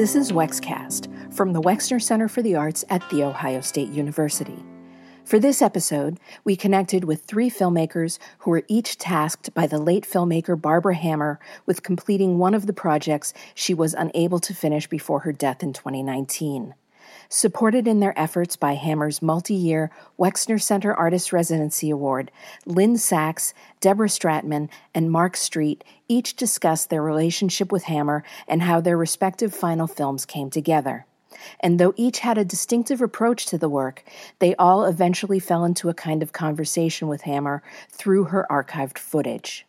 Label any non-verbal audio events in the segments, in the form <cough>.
This is Wexcast from the Wexner Center for the Arts at The Ohio State University. For this episode, we connected with three filmmakers who were each tasked by the late filmmaker Barbara Hammer with completing one of the projects she was unable to finish before her death in 2019. Supported in their efforts by Hammer's multi year Wexner Center Artist Residency Award, Lynne Sachs, Deborah Stratman, and Mark Street each discussed their relationship with Hammer and how their respective final films came together. And though each had a distinctive approach to the work, they all eventually fell into a kind of conversation with Hammer through her archived footage.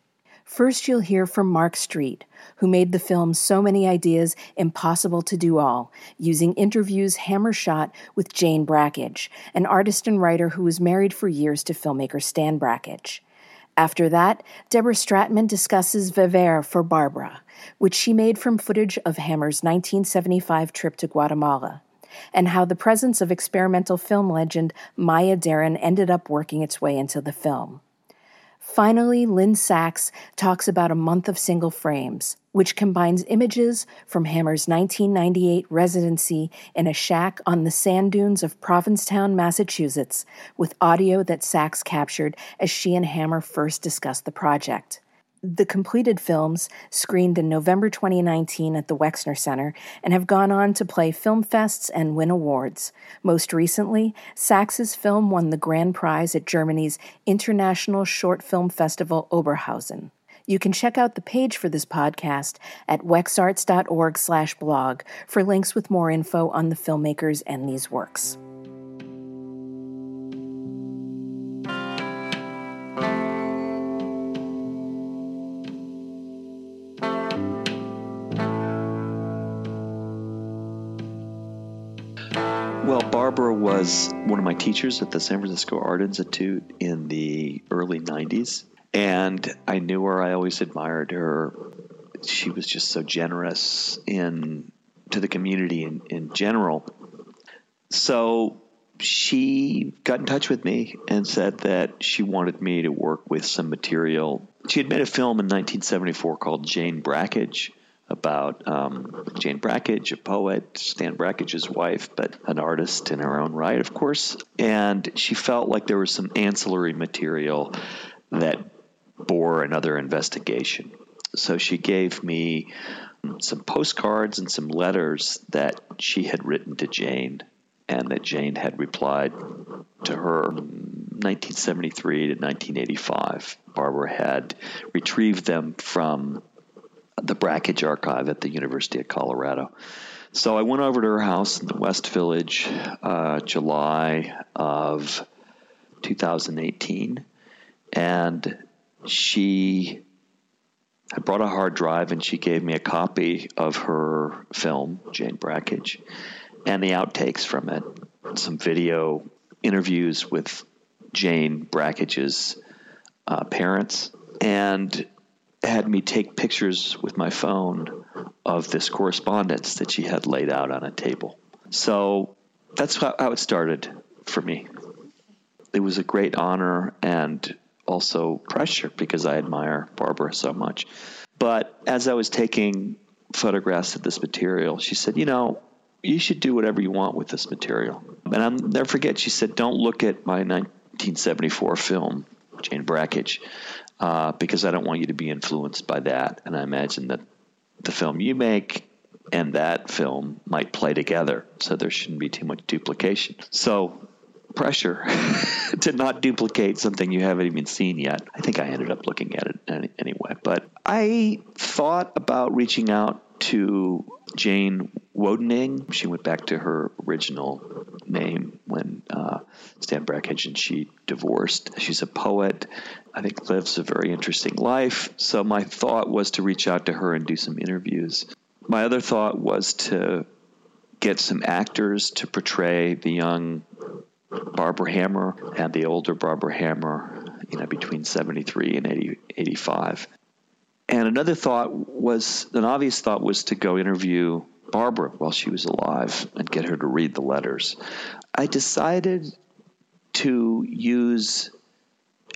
First, you'll hear from Mark Street, who made the film So Many Ideas Impossible to Do All, using interviews Hammer shot with Jane Brakhage, an artist and writer who was married for years to filmmaker Stan Brakhage. After that, Deborah Stratman discusses Vever for Barbara, which she made from footage of Hammer's 1975 trip to Guatemala, and how the presence of experimental film legend Maya Deren ended up working its way into the film. Finally, Lynne Sachs talks about A Month of Single Frames, which combines images from Hammer's 1998 residency in a shack on the sand dunes of Provincetown, Massachusetts, with audio that Sachs captured as she and Hammer first discussed the project. The completed films screened in November 2019 at the Wexner Center and have gone on to play film fests and win awards. Most recently, Sachs's film won the grand prize at Germany's International Short Film Festival Oberhausen. You can check out the page for this podcast at wexarts.org/blog for links with more info on the filmmakers and these works. Was one of my teachers at the San Francisco Art Institute in the early 90s. And I knew her, I always admired her. She was just so generous in to the community in, in general. So she got in touch with me and said that she wanted me to work with some material. She had made a film in 1974 called Jane Brakhage about um, Jane Brakhage, a poet, Stan Brakhage's wife, but an artist in her own right, of course. And she felt like there was some ancillary material that bore another investigation. So she gave me some postcards and some letters that she had written to Jane and that Jane had replied to her 1973 to 1985. Barbara had retrieved them from the Brakhage Archive at the University of Colorado. So I went over to her house in the West Village, uh, July of 2018, and she had brought a hard drive and she gave me a copy of her film, Jane Brakhage, and the outtakes from it, some video interviews with Jane Brakhage's uh, parents, and had me take pictures with my phone of this correspondence that she had laid out on a table. So that's how, it started for me. It was a great honor and also pressure because I admire Barbara so much. But as I was taking photographs of this material, she said, You know, you should do whatever you want with this material. And I'll never forget, she said, Don't look at my 1974 film, Jane Brakhage uh, because I don't want you to be influenced by that. And I imagine that the film you make and that film might play together, so there shouldn't be too much duplication. So pressure <laughs> to not duplicate something you haven't even seen yet. I think I ended up looking at it anyway. But I thought about reaching out to Jane Wodening. She went back to her original name when uh, Stan Brakhage and she divorced. She's a poet. I think lives a very interesting life. So my thought was to reach out to her and do some interviews. My other thought was to get some actors to portray the young Barbara Hammer and the older Barbara Hammer, you know, between 73 and 80, 85. And another thought was, an obvious thought was to go interview Barbara while she was alive and get her to read the letters. I decided to use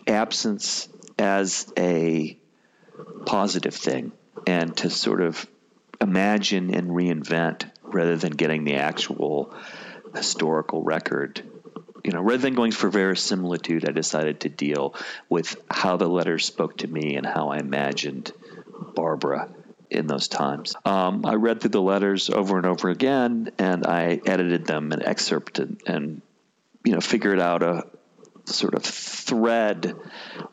absence as a positive thing and to sort of imagine and reinvent rather than getting the actual historical record. You know, rather than going for verisimilitude, I decided to deal with how the letters spoke to me and how I imagined Barbara in those times. Um, I read through the letters over and over again, and I edited them and excerpted and you know figured out a sort of thread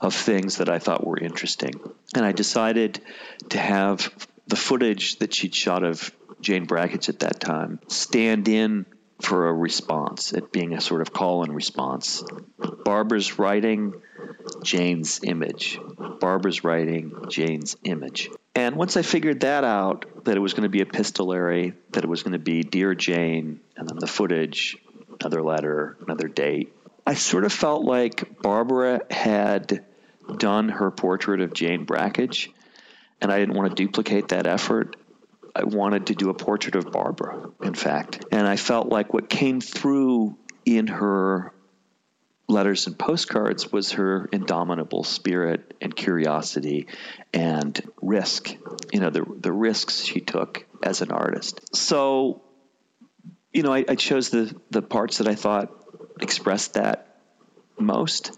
of things that I thought were interesting. And I decided to have the footage that she'd shot of Jane Brakhage at that time stand in for a response, it being a sort of call and response. Barbara's writing, Jane's image. Barbara's writing, Jane's image. And once I figured that out, that it was going to be epistolary, that it was going to be Dear Jane, and then the footage, another letter, another date, I sort of felt like Barbara had done her portrait of Jane Brakhage, and I didn't want to duplicate that effort. I wanted to do a portrait of Barbara, in fact. And I felt like what came through in her letters and postcards was her indomitable spirit and curiosity and risk, you know, the, the risks she took as an artist. So, you know, I, I chose the, the parts that I thought expressed that most.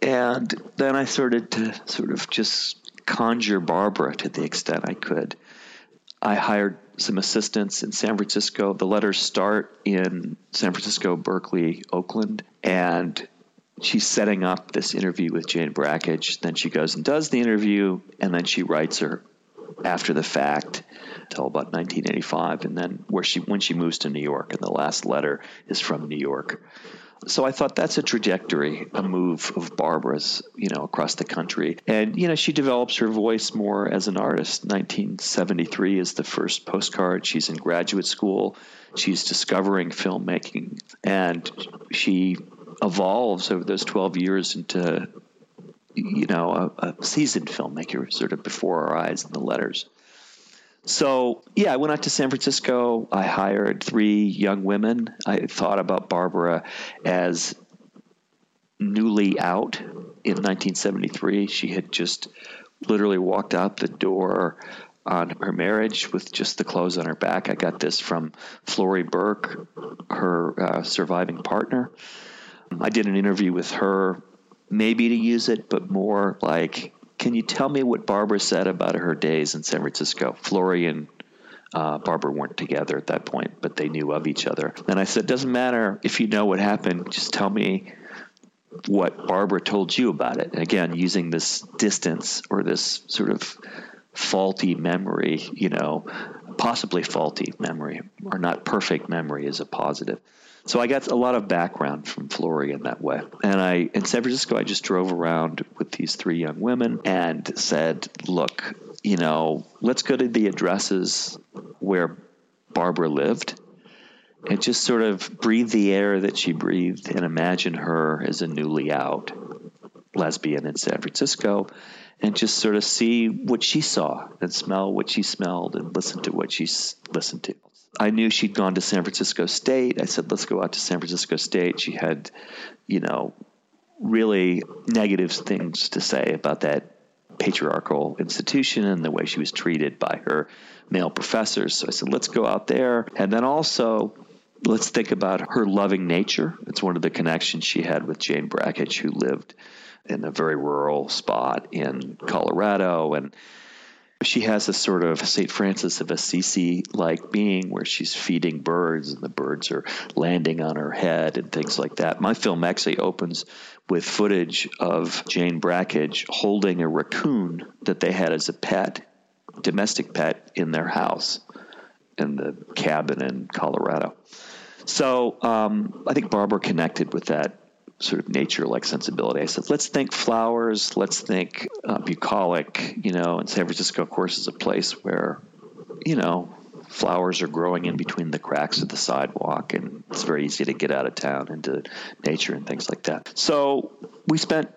And then I started to sort of just conjure Barbara to the extent I could. I hired some assistants in San Francisco. The letters start in San Francisco, Berkeley, Oakland, and she's setting up this interview with Jane Brakhage. Then she goes and does the interview, and then she writes her after the fact until about 1985, and then where she when she moves to New York, and the last letter is from New York so I thought that's a trajectory, a move of Barbara's, you know, across the country. And, you know, she develops her voice more as an artist. 1973 is the first postcard. She's in graduate school. She's discovering filmmaking. And she evolves over those 12 years into, you know, a, a seasoned filmmaker sort of before our eyes in the letters. So, yeah, I went out to San Francisco. I hired three young women. I thought about Barbara as newly out in 1973. She had just literally walked out the door on her marriage with just the clothes on her back. I got this from Florrie Burke, her uh, surviving partner. I did an interview with her, maybe to use it, but more like can you tell me what Barbara said about her days in San Francisco? Florrie and uh, Barbara weren't together at that point, but they knew of each other. And I said, doesn't matter if you know what happened, just tell me what Barbara told you about it. And again, using this distance or this sort of faulty memory, you know, possibly faulty memory or not perfect memory is a positive. So I got a lot of background from Florrie in that way. And I in San Francisco I just drove around with these three young women and said, "Look, you know, let's go to the addresses where Barbara lived." And just sort of breathe the air that she breathed and imagine her as a newly out lesbian in San Francisco and just sort of see what she saw and smell what she smelled and listen to what she listened to. I knew she'd gone to San Francisco State. I said, let's go out to San Francisco State. She had, you know, really negative things to say about that patriarchal institution and the way she was treated by her male professors. So I said, let's go out there. And then also, let's think about her loving nature. It's one of the connections she had with Jane Brakhage, who lived in a very rural spot in Colorado. And she has a sort of St. Francis of Assisi like being where she's feeding birds and the birds are landing on her head and things like that. My film actually opens with footage of Jane Brakhage holding a raccoon that they had as a pet, domestic pet, in their house in the cabin in Colorado. So um, I think Barbara connected with that sort of nature like sensibility. I said, let's think flowers, let's think uh, bucolic, you know, and San Francisco, of course, is a place where, you know, flowers are growing in between the cracks of the sidewalk and it's very easy to get out of town into nature and things like that. So we spent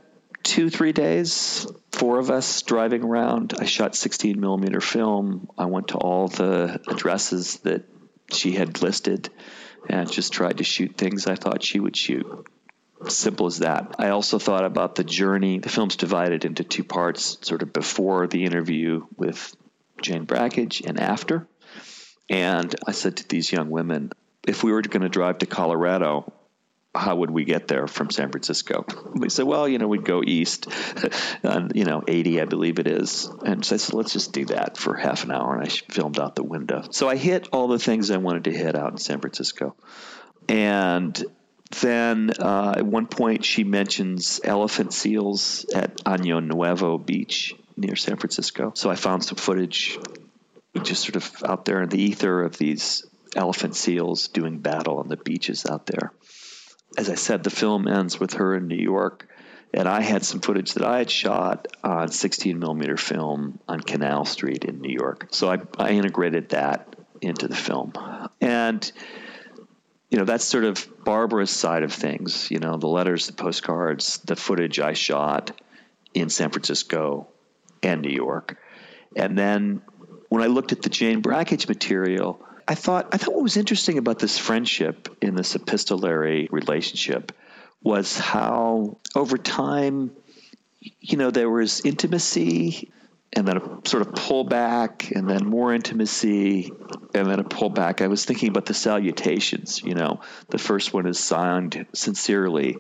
two, three days, four of us driving around. I shot 16 millimeter film. I went to all the addresses that she had listed and just tried to shoot things I thought she would shoot simple as that. I also thought about the journey. The film's divided into two parts, sort of before the interview with Jane Brakhage and after. And I said to these young women, if we were going to drive to Colorado, how would we get there from San Francisco? We said, well, you know, we'd go east <laughs> on, you know, 80, I believe it is. And so I said, let's just do that for half an hour. And I filmed out the window. So I hit all the things I wanted to hit out in San Francisco. And then uh, at one point she mentions elephant seals at Año Nuevo Beach near San Francisco. So I found some footage just sort of out there in the ether of these elephant seals doing battle on the beaches out there as I said, the film ends with her in New York. And I had some footage that I had shot on 16 millimeter film on Canal Street in New York. So I, I integrated that into the film. And, you know, that's sort of Barbara's side of things, you know, the letters, the postcards, the footage I shot in San Francisco and New York. And then when I looked at the Jane Brakhage material, I thought I thought what was interesting about this friendship in this epistolary relationship was how over time, you know, there was intimacy and then a sort of pullback and then more intimacy and then a pullback. I was thinking about the salutations, you know, the first one is signed sincerely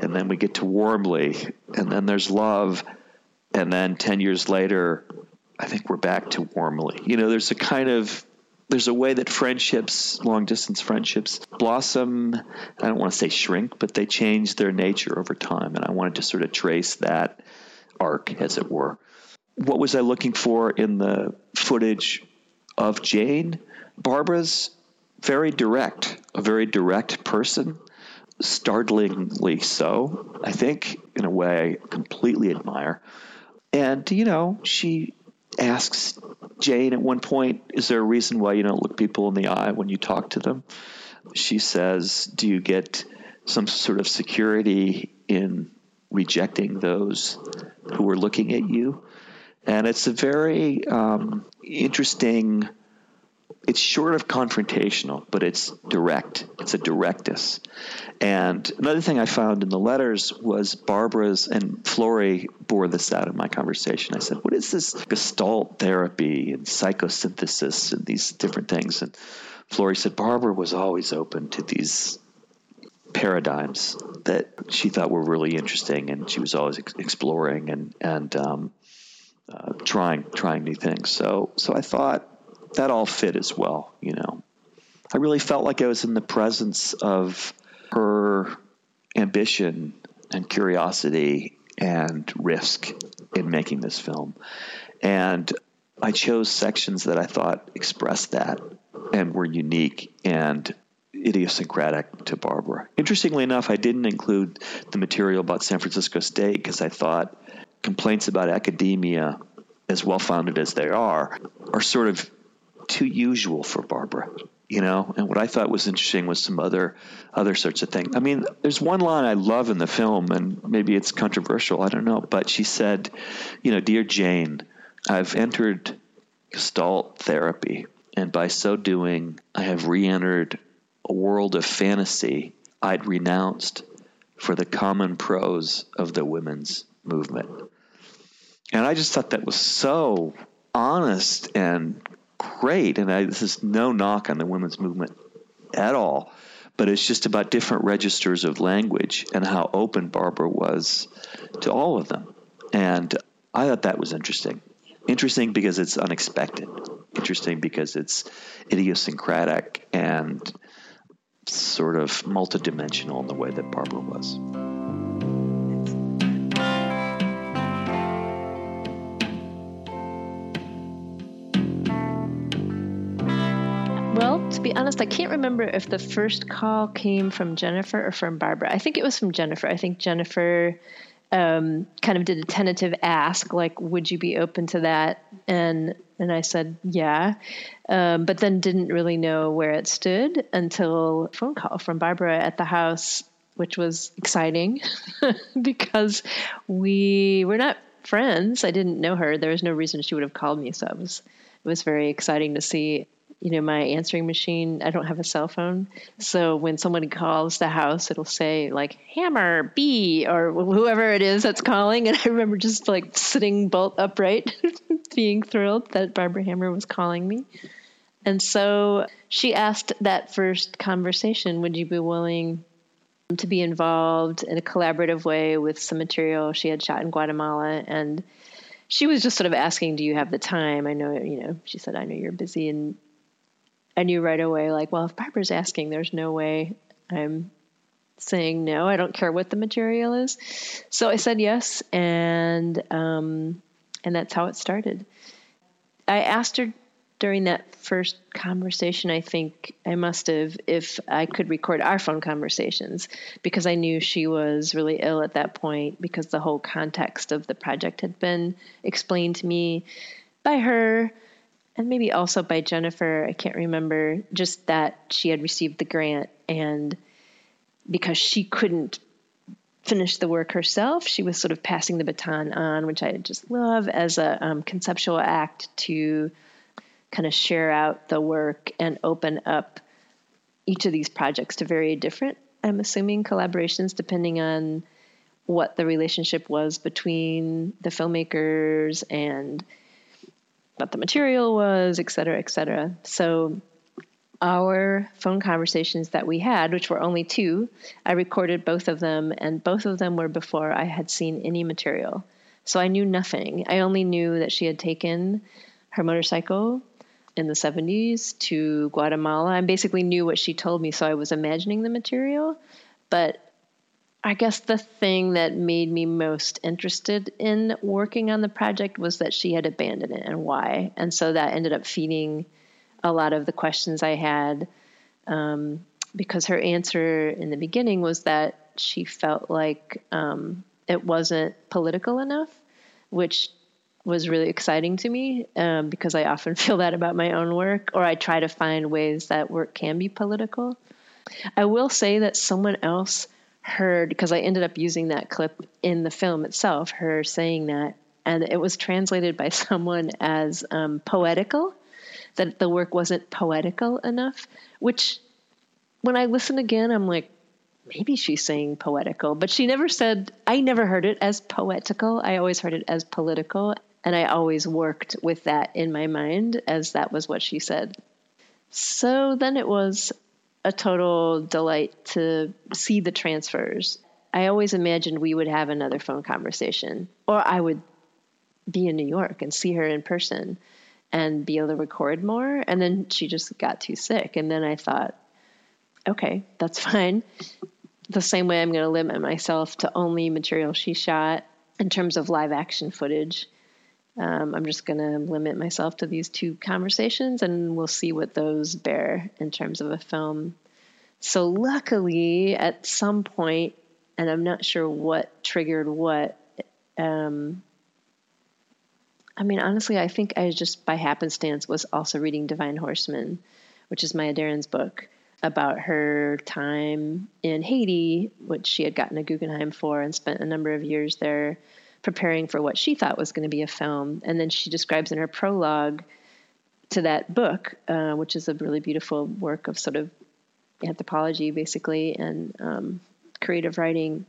and then we get to warmly and then there's love and then 10 years later I think we're back to warmly. You know, there's a kind of there's a way that friendships, long distance friendships, blossom. I don't want to say shrink, but they change their nature over time. And I wanted to sort of trace that arc, as it were. What was I looking for in the footage of Jane? Barbara's very direct, a very direct person, startlingly so, I think, in a way I completely admire. And, you know, she asks Jane at one point, Is there a reason why you don't look people in the eye when you talk to them? She says, Do you get some sort of security in rejecting those who are looking at you? And it's a very um, interesting it's short of confrontational, but it's direct. It's a directness. And another thing I found in the letters was Barbara's and Florrie bore this out in my conversation. I said, "What is this Gestalt therapy and psychosynthesis and these different things?" And Florrie said Barbara was always open to these paradigms that she thought were really interesting, and she was always ex- exploring and and um, uh, trying trying new things. So so I thought that all fit as well, you know. I really felt like I was in the presence of her ambition and curiosity and risk in making this film. And I chose sections that I thought expressed that and were unique and idiosyncratic to Barbara. Interestingly enough, I didn't include the material about San Francisco State because I thought complaints about academia, as well founded as they are, are sort of too usual for Barbara, you know. And what I thought was interesting was some other other sorts of things. I mean, there's one line I love in the film, and maybe it's controversial, I don't know, but she said, you know, dear Jane, I've entered Gestalt therapy, and by so doing, I have re-entered a world of fantasy I'd renounced for the common prose of the women's movement. And I just thought that was so honest and great. And I, this is no knock on the women's movement at all, but it's just about different registers of language and how open Barbara was to all of them. And I thought that was interesting. Interesting because it's unexpected. Interesting because it's idiosyncratic and sort of multidimensional in the way that Barbara was. Be honest, I can't remember if the first call came from Jennifer or from Barbara. I think it was from Jennifer. I think Jennifer um, kind of did a tentative ask, like, "Would you be open to that?" and and I said, "Yeah," um, but then didn't really know where it stood until a phone call from Barbara at the house, which was exciting <laughs> because we were not friends. I didn't know her. There was no reason she would have called me, so it was it was very exciting to see you know, my answering machine, I don't have a cell phone. So when someone calls the house, it'll say like Hammer B or whoever it is that's calling. And I remember just like sitting bolt upright, <laughs> being thrilled that Barbara Hammer was calling me. And so she asked that first conversation Would you be willing to be involved in a collaborative way with some material she had shot in Guatemala? And she was just sort of asking, Do you have the time? I know, you know, she said, I know you're busy. And I knew right away, like, well, if Barbara's asking, there's no way I'm saying no. I don't care what the material is. So I said yes. And, um, and that's how it started. I asked her during that first conversation, I think I must have, if I could record our phone conversations, because I knew she was really ill at that point, because the whole context of the project had been explained to me by her and maybe also by Jennifer. I can't remember, just that she had received the grant, and because she couldn't finish the work herself. She was sort of passing the baton on, which I just love as a um, conceptual act to kind of share out the work and open up each of these projects to very different, I'm assuming, collaborations depending on what the relationship was between the filmmakers and what the material was, et cetera, et cetera. So our phone conversations that we had, which were only two, I recorded both of them, and both of them were before I had seen any material. So I knew nothing. I only knew that she had taken her motorcycle in the 70s to Guatemala. I basically knew what she told me, so I was imagining the material. But I guess the thing that made me most interested in working on the project was that she had abandoned it and why. And so that ended up feeding a lot of the questions I had. Um, because her answer in the beginning was that she felt like um, it wasn't political enough, which was really exciting to me um, because I often <laughs> feel that about my own work, or I try to find ways that work can be political. I will say that someone else heard, because I ended up using that clip in the film itself, her saying that, and it was translated by <laughs> someone as um, poetical, that the work wasn't poetical enough, which when I listen again, I'm like, maybe she's saying poetical, but she never said, I never heard it as poetical. I always heard it as political. And I always worked with that in my mind as that was what she said. So then it was a total delight to see the transfers. I always imagined we would have another phone conversation, or I would be in New York and see her in person and be able to record more. And then she just got too sick. And then I thought, okay, that's <laughs> fine. The same way I'm going to limit myself to only material she shot in terms of live action footage. Um, I'm just going to limit myself to these two conversations and we'll see what those bear in terms of a film. So, luckily, at some point, and I'm not sure what triggered what, um, I mean, honestly, I think I just by happenstance was also reading Divine Horsemen, which is Maya Deren's book about her time in Haiti, which she had gotten a Guggenheim for and spent a number of years there preparing for what she thought was going to be a film. And then she describes in her prologue to that book, uh, which is a really beautiful work of sort of anthropology, basically, and um, creative writing,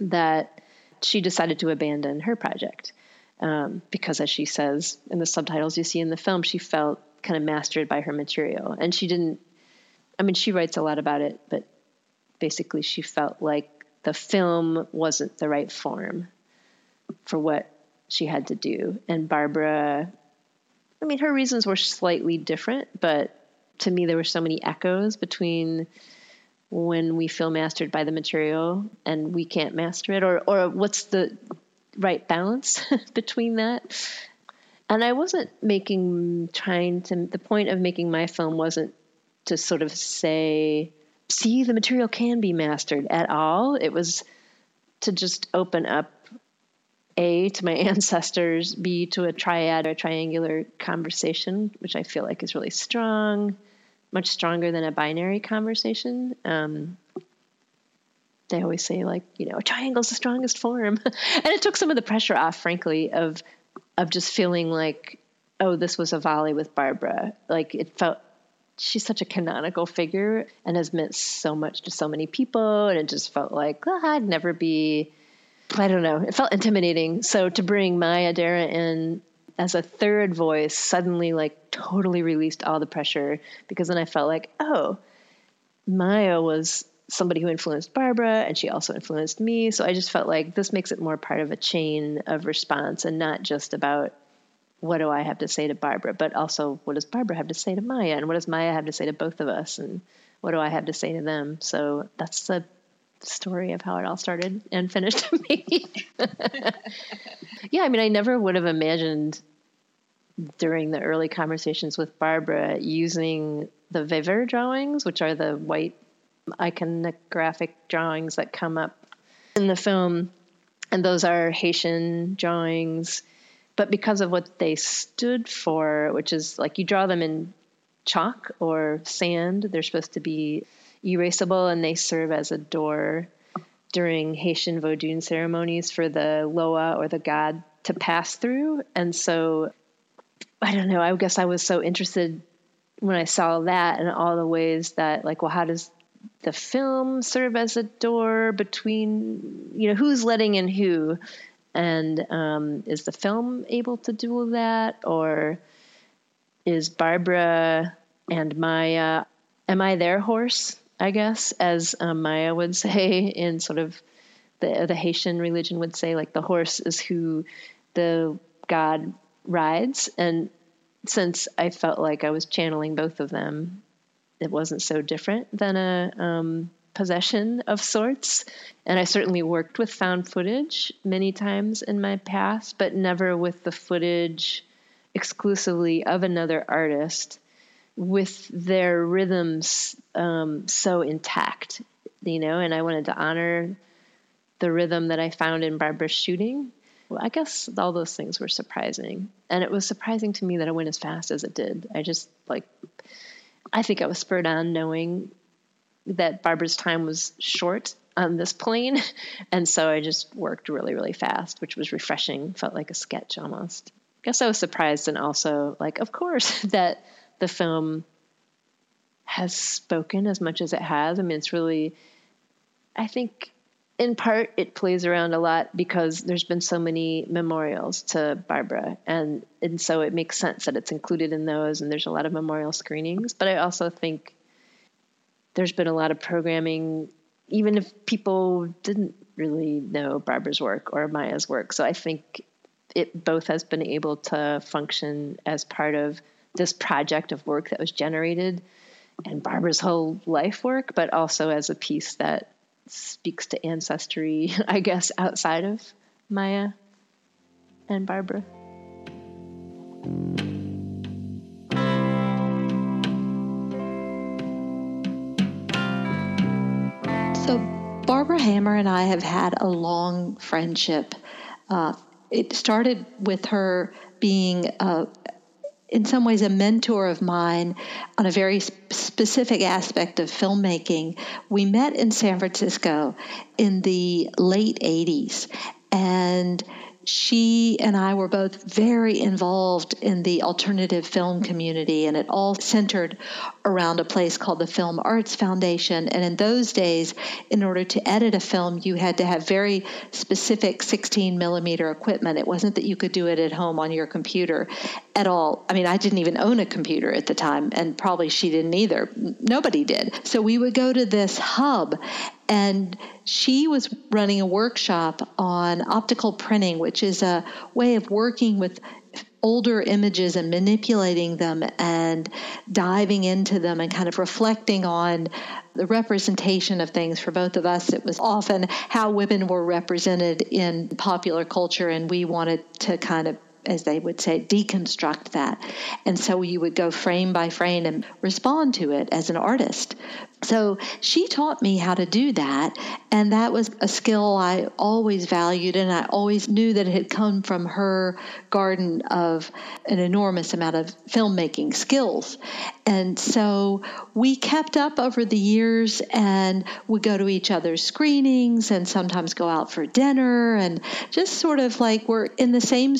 that she decided to abandon her project. Um, because, as she says in the subtitles you see in the film, she felt kind of mastered by her material. And she didn't, I mean, she writes a lot about it, but basically she felt like the film wasn't the right form for what she had to do. And Barbara, I mean, her reasons were slightly different, but to me, there were so many echoes between when we feel mastered by the material and we can't master it, or or what's the right balance <laughs> between that. And I wasn't making trying to the point of making my film wasn't to sort of say, see, the material can be mastered at all. It was to just open up a, to my <laughs> ancestors, B, to a triad or a triangular conversation, which I feel like is really strong, much stronger than a binary conversation. Um, they always say, like, you know, a triangle is the strongest form. <laughs> and it took some of the pressure off, frankly, of of just feeling like, oh, this was a volley with Barbara. Like it felt she's such a canonical figure and has meant so much to so many people. And it just felt like, oh, I'd never be I don't know. It felt intimidating. So to bring Maya Deren in as a third voice suddenly like totally released all the pressure because then I felt like, oh, Maya was somebody who influenced Barbara and she also influenced me. So I just felt like this makes it more part of a chain of response and not just about what do I have to say to Barbara, but also what does Barbara have to say to Maya and what does Maya have to say to both of us and what do I have to say to them? So that's the story of how it all started and finished <laughs> yeah, I mean I never would have imagined during the early conversations with Barbara using the Vever drawings, which are the white iconographic drawings that come up in the film. And those are Haitian drawings. But because of what they stood for, which is like you draw them in chalk or sand, they're supposed to be erasable and they serve as a door during Haitian Vodun ceremonies for the Loa or the god to pass through. And so I don't know, I guess I was so interested when I saw that and all the ways that, like, well, how does the film serve as a door between, you know, who's letting in who? And um, is the film able to do that? Or is Barbara and Maya, am I their horse, I guess, as um, Maya would say in sort of the, the Haitian religion would say, like the horse is who the God rides. And since I felt like I was channeling both of them, it wasn't so different than a um, possession of sorts. And I certainly worked with found footage many times in my past, but never with the footage exclusively of another artist with their rhythms um, so intact, you know, and I wanted to honor the rhythm that I found in Barbara's shooting well, I guess all those things were surprising. And it was surprising to me that it went as fast as it did. I just like, I think I was spurred on knowing that Barbara's time was short on this plane. <laughs> And so I just worked really, really fast, which was refreshing, felt like a sketch almost. I guess I was surprised and also like, of course, <laughs> that the film has spoken as much as it has. I mean, it's really, I think in part it plays around a lot because there's been so many memorials to Barbara and and so it makes sense that it's included in those and there's a lot of memorial screenings but I also think there's been a lot of programming even if people didn't really know Barbara's work or Maya's work so I think it both has been able to function as part of this project of work that was generated and Barbara's whole life work but also as a piece that speaks to ancestry, <laughs> I guess, outside of Maya and Barbara. So, Barbara Hammer and I have had a long friendship. Uh, it started with her being a, in some ways a mentor of mine on a very specific aspect of filmmaking. We met in San Francisco in the late 80s and she and I were both very involved in the alternative film community, and it all centered around a place called the Film Arts Foundation. And in those days, in order to edit a film, you had to have very specific 16 millimeter equipment. It wasn't that you could do it at home on your computer at all. I mean, I didn't even own a computer at the time, and probably she didn't either. Nobody did. So we would go to this hub and she was running a workshop on optical printing, which is a way of working with older images and manipulating them and diving into them and kind of reflecting on the representation of things for both of us. It was often how women were represented in popular culture, and we wanted to kind of as they would say, deconstruct that. And so you would go frame by frame and respond to it as an artist. So she taught me how to do that. And that was a skill I always valued. And I always knew that it had come from her garden of an enormous amount of filmmaking skills. And so we kept up over the years and would go to each other's screenings and sometimes go out for dinner and just sort of like we're in the same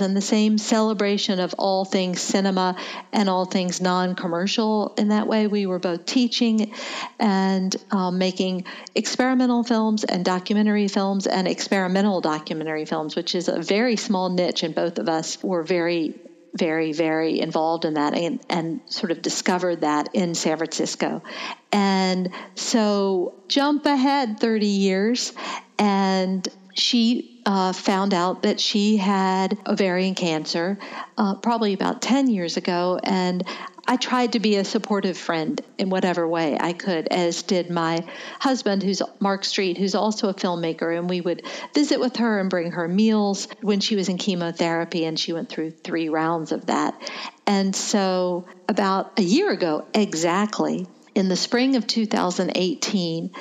and the same celebration of all things cinema and all things non commercial. In that way, we were both teaching and um, making experimental films and documentary films and experimental documentary films, which is a very small niche, and both of us were very very, very involved in that and, and sort of discovered that in San Francisco. And so jump ahead 30 years, and she uh, found out that she had ovarian cancer uh, probably about 10 years ago. And I tried to be a supportive friend in whatever way I could, as did my husband, who's Mark Street, who's also a filmmaker. And we would visit with her and bring her meals when she was in chemotherapy, and she went through three rounds of that. And so, about a year ago, exactly, in the spring of 2018,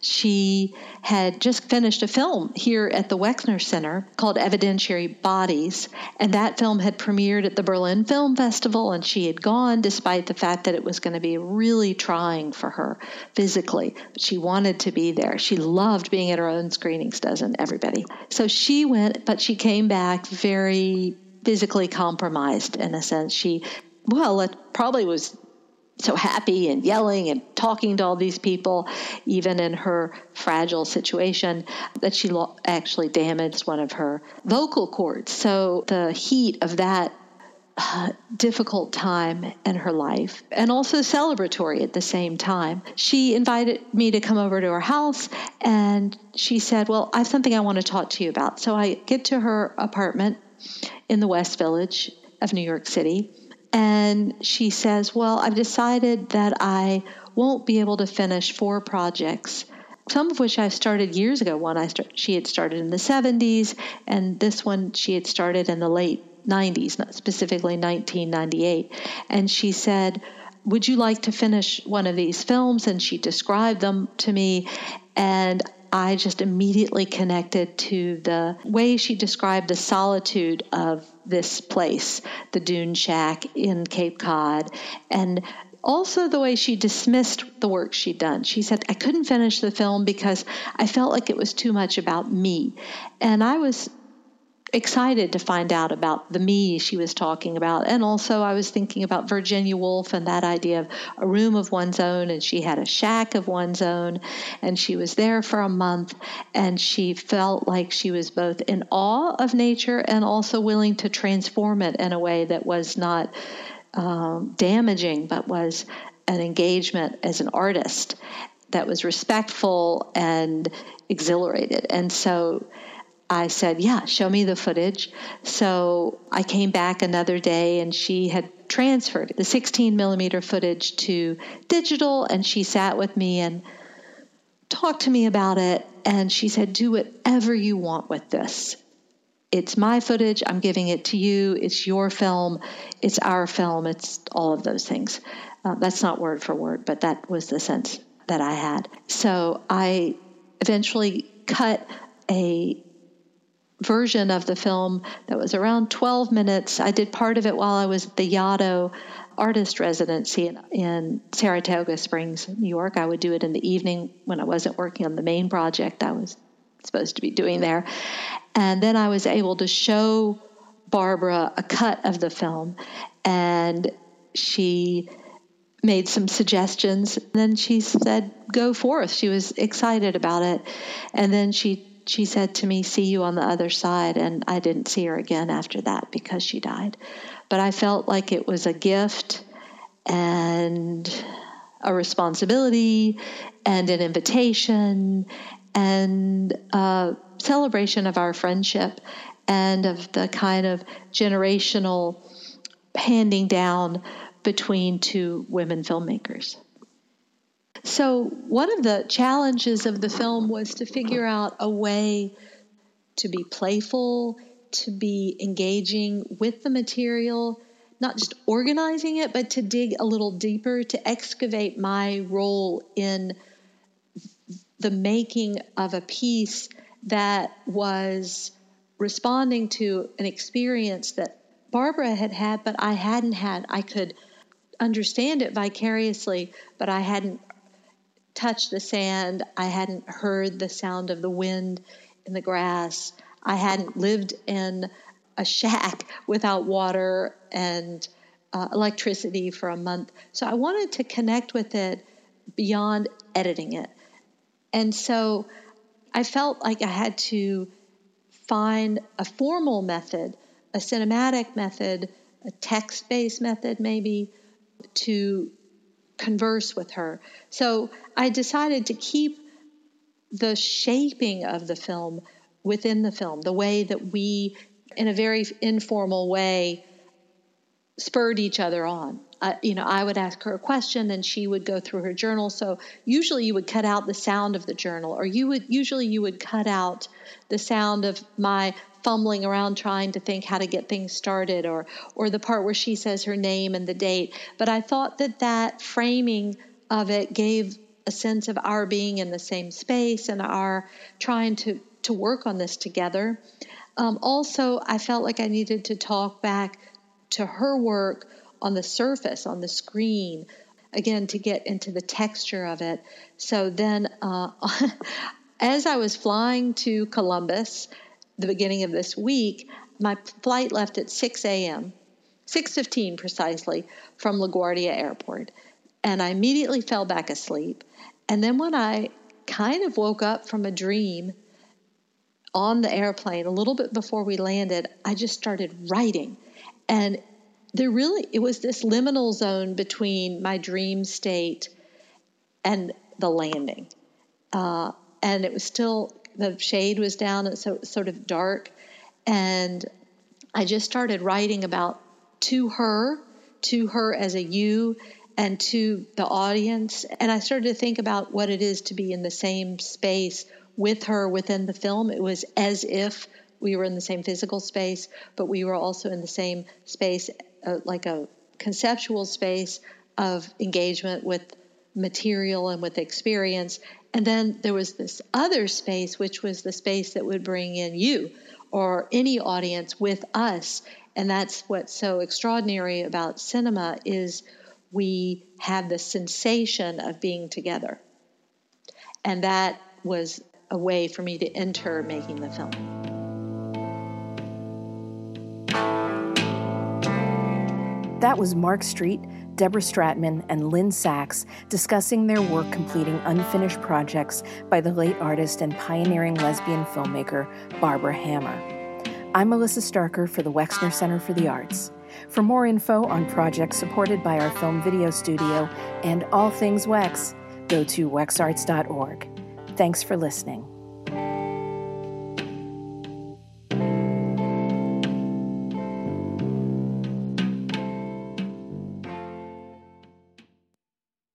she had just finished a film here at the Wexner Center called Evidentiary Bodies, and that film had premiered at the Berlin Film Festival, and she had gone despite the fact that it was going to be really trying for her physically. But she wanted to be there. She loved being at her own screenings, doesn't everybody? So she went, but she came back very physically compromised in a sense. She well, it probably was so happy and yelling and talking to all these people, even in her fragile situation, that she lo- actually damaged one of her vocal cords. So the heat of that uh, difficult time in her life and also celebratory at the same time. She invited me to come over to her house and she said, Well, I have something I want to talk to you about. So I get to her apartment in the West Village of New York City and she says, Well, I've decided that I won't be able to finish four projects, some of which I started years ago. One I start, she had started in the 70s, and this one she had started in the late 90s, specifically 1998. And she said, Would you like to finish one of these films? And she described them to me. And I just immediately connected to the way she described the solitude of this place, the Dune Shack in Cape Cod, and also the way she dismissed the work she'd done. She said, I couldn't finish the film because I felt like it was too much about me. And I was excited to find out about the me she was talking about. And also, I was thinking about Virginia Woolf and that idea of a room of one's own. And she had a shack of one's own. And she was there for a month. And she felt like she was both in awe of nature and also willing to transform it in a way that was not um, damaging, but was an engagement as an artist that was respectful and exhilarated. And so, I said, Yeah, show me the footage. So I came back another day and she had transferred the 16 millimeter footage to digital and she sat with me and talked to me about it. And she said, Do whatever you want with this. It's my footage. I'm giving it to you. It's your film. It's our film. It's all of those things. Uh, that's not word for word, but that was the sense that I had. So I eventually cut a version of the film that was around 12 minutes. I did part of it while I was at the Yaddo artist residency in, in, Saratoga Springs, New York. I would do it in the evening when I wasn't working on the main project I was supposed to be doing there. And then I was able to show Barbara a cut of the film, and she made some suggestions. Then she said, Go forth. She was excited about it. And then she she said to me, See you on the other side. And I didn't see her again after that because she died. But I felt like it was a gift and a responsibility and an invitation and a celebration of our friendship and of the kind of generational handing down between two women filmmakers. So, one of the challenges of the film was to figure out a way to be playful, to be engaging with the material, not just organizing it, but to dig a little deeper, to excavate my role in the making of a piece that was responding to an experience that Barbara had had, but I hadn't had. I could understand it vicariously, but I hadn't touched the sand. I hadn't heard the sound of the wind in the grass. I hadn't lived in a shack <laughs> without water and uh, electricity for a month. So I wanted to connect with it beyond editing it. And so I felt like I had to find a formal method, a cinematic method, a text based method, maybe, to converse with her. So I decided to keep the shaping of the film within the film, the way that we, in a very informal way, spurred each other on. Uh, you know, I would ask her a question and she would go through her journal. So usually you would cut out the sound of the journal, or you would usually you would cut out the sound of my fumbling around trying to think how to get things started, or or the part where she says her name and the date. But I thought that that framing of it gave a sense of our being in the same space and our trying to to work on this together. Um, also, I felt like I needed to talk back to her work on the surface, on the screen, again, to get into the texture of it. So then, uh, <laughs> as I was flying to Columbus, the beginning of this week, my flight left at 6 a.m., 6.15 precisely, from LaGuardia Airport. And I immediately fell back asleep. And then when I kind of woke up from a dream on the airplane, a little bit before we landed, I just started writing. And there really it was this liminal zone between my dream state and the landing uh, and it was still the shade was down and so sort of dark. And i just started writing about to her to her as a you and to the audience. And i started to think about what it is to be in the same space with her within the film. It was as if we were in the same physical space but we were also in the same space a, like a conceptual space of engagement with material and with experience. And then there was this other space, which was the space that would bring in you or any audience with us. And that's what's so extraordinary about cinema is we have the sensation of being together. And that was a way for me to enter making the film. That was Mark Street, Deborah Stratman, and Lynne Sachs discussing their work completing unfinished projects by the late artist and pioneering lesbian filmmaker Barbara Hammer. I'm Melissa Starker for the Wexner Center for the Arts. For more info on projects supported by our film video studio and all things Wex, go to wexarts.org. Thanks for listening.